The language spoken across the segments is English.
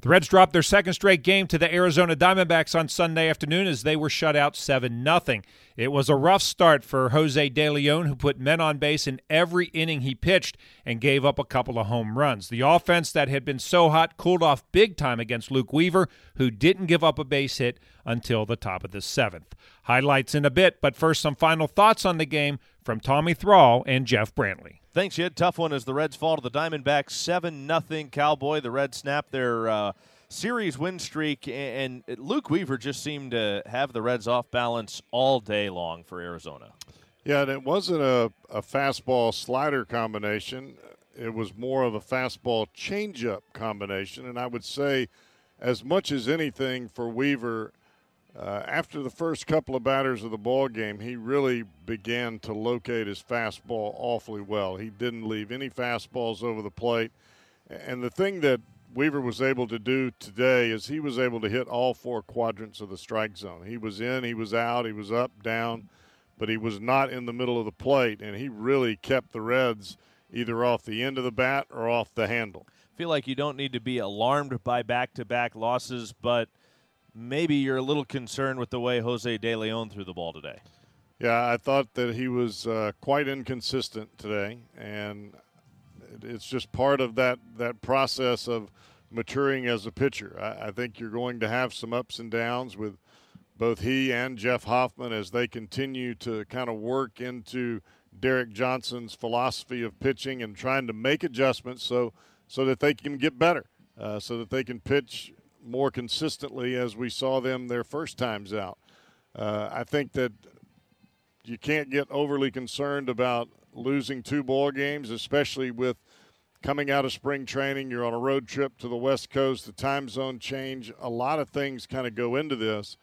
The Reds dropped their second straight game to the Arizona Diamondbacks on Sunday afternoon as they were shut out 7 0. It was a rough start for Jose De Leon, who put men on base in every inning he pitched and gave up a couple of home runs. The offense that had been so hot cooled off big time against Luke Weaver, who didn't give up a base hit until the top of the seventh. Highlights in a bit, but first, some final thoughts on the game from Tommy Thrall and Jeff Brantley. Thanks, Ed. Tough one as the Reds fall to the Diamondbacks, seven nothing. Cowboy. The Reds snap their uh, series win streak, and Luke Weaver just seemed to have the Reds off balance all day long for Arizona. Yeah, and it wasn't a, a fastball slider combination. It was more of a fastball changeup combination, and I would say, as much as anything for Weaver, uh, after the first couple of batters of the ball game, he really began to locate his fastball awfully well. He didn't leave any fastballs over the plate. And the thing that Weaver was able to do today is he was able to hit all four quadrants of the strike zone. He was in, he was out, he was up, down, but he was not in the middle of the plate, and he really kept the Reds either off the end of the bat or off the handle. I feel like you don't need to be alarmed by back to back losses, but maybe you're a little concerned with the way Jose De Leon threw the ball today. Yeah, I thought that he was uh, quite inconsistent today, and it's just part of that that process of maturing as a pitcher. I, I, think you're going to have some ups and downs with both he and Jeff Hoffman as they continue to kind of work into Derek Johnson's philosophy of pitching and trying to make adjustments so so that they can get better, uh, so that they can pitch more consistently as we saw them their first times out. Uh, I think that you can't get overly concerned about losing two ball games, especially with coming out of spring training. You're on a road trip to the West Coast, the time zone change. A lot of things kind of go into this.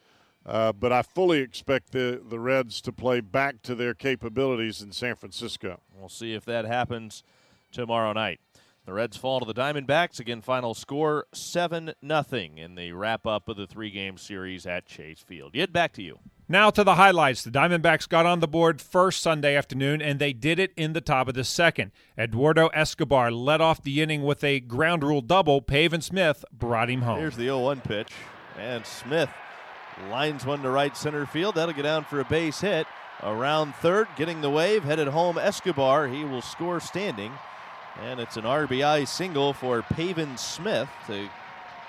Uh, but I fully expect the, the Reds to play back to their capabilities in San Francisco. We'll see if that happens tomorrow night. The Reds fall to the Diamondbacks. Again, final score 7 0 in the wrap up of the three game series at Chase Field. Yet back to you. Now to the highlights. The Diamondbacks got on the board first Sunday afternoon, and they did it in the top of the second. Eduardo Escobar led off the inning with a ground rule double. Pavin Smith brought him home. Here's the 0 1 pitch, and Smith lines one to right center field. That'll get down for a base hit. Around third, getting the wave, headed home Escobar. He will score standing. And it's an RBI single for Pavin Smith to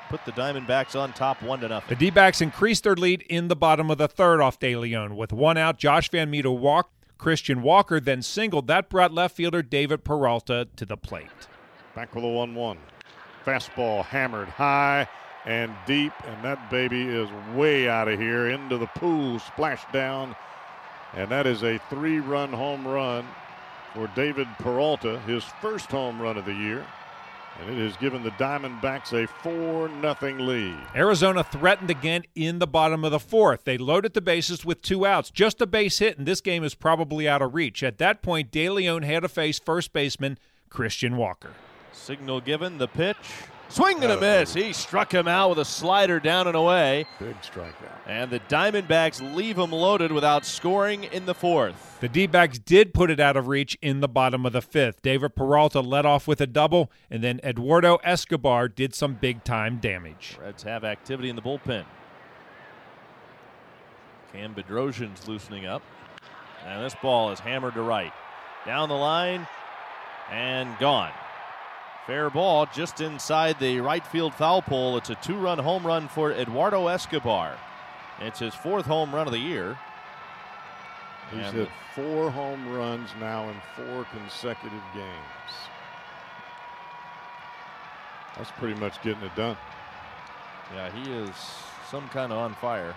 put the Diamondbacks on top one to nothing. The D-backs increased their lead in the bottom of the third off De Leon. With one out, Josh VanMeter walked. Christian Walker then singled. That brought left fielder David Peralta to the plate. Back with a 1 1. Fastball hammered high and deep, and that baby is way out of here into the pool, splashed down. And that is a three run home run for David Peralta, his first home run of the year. And it has given the Diamondbacks a 4 0 lead. Arizona threatened again in the bottom of the fourth. They loaded the bases with two outs, just a base hit, and this game is probably out of reach. At that point, De Leon had to face first baseman Christian Walker. Signal given, the pitch. Swing and a miss. He struck him out with a slider down and away. Big strikeout. And the Diamondbacks leave him loaded without scoring in the fourth. The D backs did put it out of reach in the bottom of the fifth. David Peralta led off with a double, and then Eduardo Escobar did some big time damage. Reds have activity in the bullpen. Cam Bedrosian's loosening up. And this ball is hammered to right. Down the line and gone. Fair ball just inside the right field foul pole. It's a two run home run for Eduardo Escobar. It's his fourth home run of the year. He's and hit four home runs now in four consecutive games. That's pretty much getting it done. Yeah, he is some kind of on fire.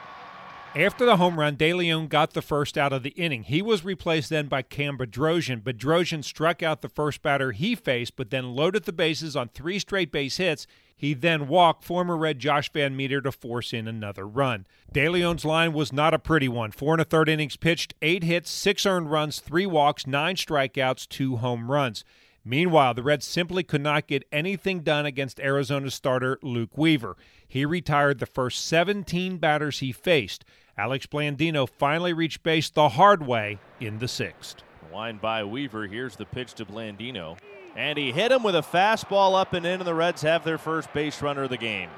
After the home run, De Leon got the first out of the inning. He was replaced then by Cam Bedrosian. Bedrosian struck out the first batter he faced, but then loaded the bases on three straight base hits. He then walked former Red Josh VanMeter to force in another run. De Leon's line was not a pretty one. Four and a third innings pitched, eight hits, six earned runs, three walks, nine strikeouts, two home runs. Meanwhile, the Reds simply could not get anything done against Arizona starter Luke Weaver. He retired the first 17 batters he faced. Alex Blandino finally reached base the hard way in the sixth. Line by Weaver. Here's the pitch to Blandino. And he hit him with a fastball up and in, and the Reds have their first base runner of the game.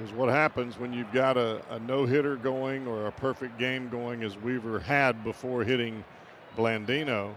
Is what happens when you've got a, a no hitter going or a perfect game going, as Weaver had before hitting Blandino.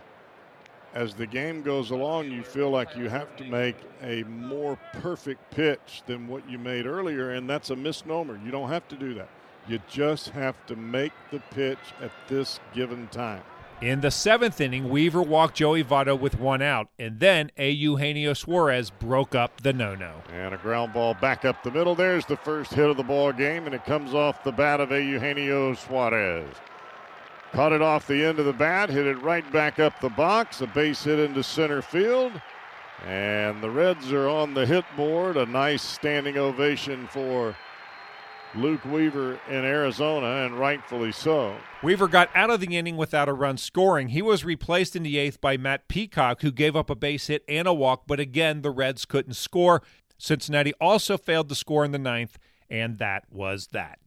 As the game goes along, you feel like you have to make a more perfect pitch than what you made earlier, and that's a misnomer. You don't have to do that. You just have to make the pitch at this given time. In the seventh inning, Weaver walked Joey Votto with one out, and then A. Eugenio Suarez broke up the no-no. And a ground ball back up the middle. There's the first hit of the ball game, and it comes off the bat of A. Eugenio Suarez. Caught it off the end of the bat, hit it right back up the box, a base hit into center field. And the Reds are on the hit board. A nice standing ovation for Luke Weaver in Arizona, and rightfully so. Weaver got out of the inning without a run scoring. He was replaced in the eighth by Matt Peacock, who gave up a base hit and a walk, but again, the Reds couldn't score. Cincinnati also failed to score in the ninth, and that was that.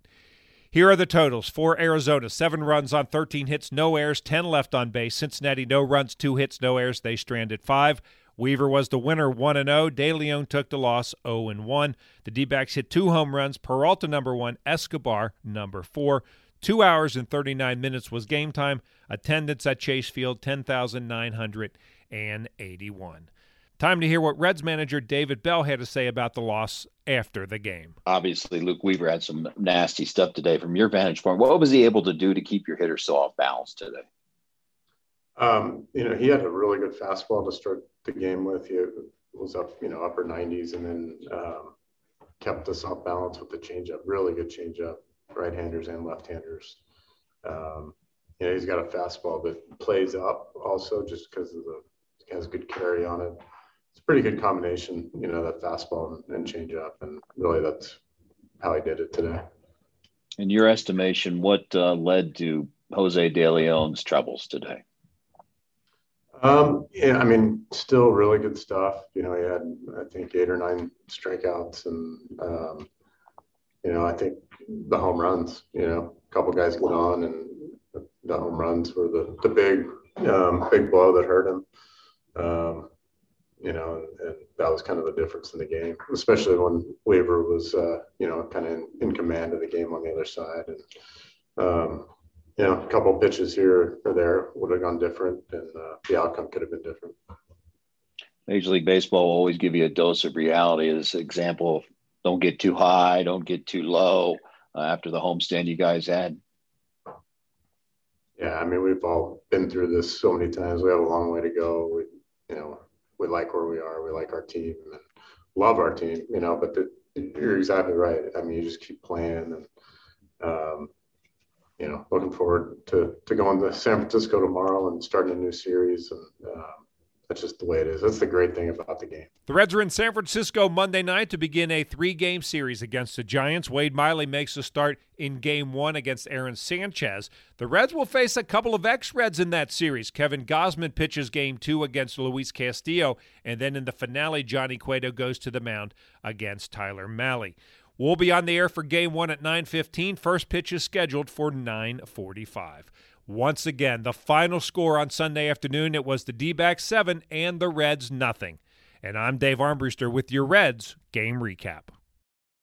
Here are the totals for Arizona seven runs on 13 hits, no errors, 10 left on base. Cincinnati, no runs, two hits, no errors. They stranded five. Weaver was the winner 1 0. De Leon took the loss 0 1. The D backs hit two home runs Peralta number one, Escobar number four. Two hours and 39 minutes was game time. Attendance at Chase Field 10,981. Time to hear what Reds manager David Bell had to say about the loss after the game. Obviously, Luke Weaver had some nasty stuff today. From your vantage point, what was he able to do to keep your hitters so off balance today? Um, you know, he had a really good fastball to start the game with. He was up, you know, upper 90s, and then um, kept us off balance with the changeup. Really good changeup, right-handers and left-handers. Um, you know, he's got a fastball that plays up also, just because of the has good carry on it. It's a pretty good combination, you know, that fastball and, and changeup, and really that's how he did it today. In your estimation, what uh, led to Jose De Leon's troubles today? Um, yeah, I mean, still really good stuff. You know, he had I think eight or nine strikeouts, and um, you know, I think the home runs. You know, a couple guys get on, and the home runs were the the big um, big blow that hurt him. Um, you know, and, and, that was kind of the difference in the game, especially when Weaver was, uh, you know, kind of in, in, command of the game on the other side. And, um, you know, a couple pitches here or there would have gone different, and uh, the outcome could have been different. Major League Baseball will always give you a dose of reality. This example of don't get too high, don't get too low. Uh, after the homestand you guys had. Yeah, I mean we've all been through this so many times. We have a long way to go. We, you know, we like where we are. We like our team and love our team. You know, but the, you're exactly right. I mean, you just keep playing and. Um, you know, looking forward to to going to San Francisco tomorrow and starting a new series. And um, that's just the way it is. That's the great thing about the game. The Reds are in San Francisco Monday night to begin a three-game series against the Giants. Wade Miley makes a start in Game One against Aaron Sanchez. The Reds will face a couple of ex-Reds in that series. Kevin Gausman pitches Game Two against Luis Castillo, and then in the finale, Johnny Cueto goes to the mound against Tyler Mahle. We'll be on the air for game one at 9.15. First pitch is scheduled for 9.45. Once again, the final score on Sunday afternoon, it was the D-backs 7 and the Reds nothing. And I'm Dave Armbruster with your Reds game recap.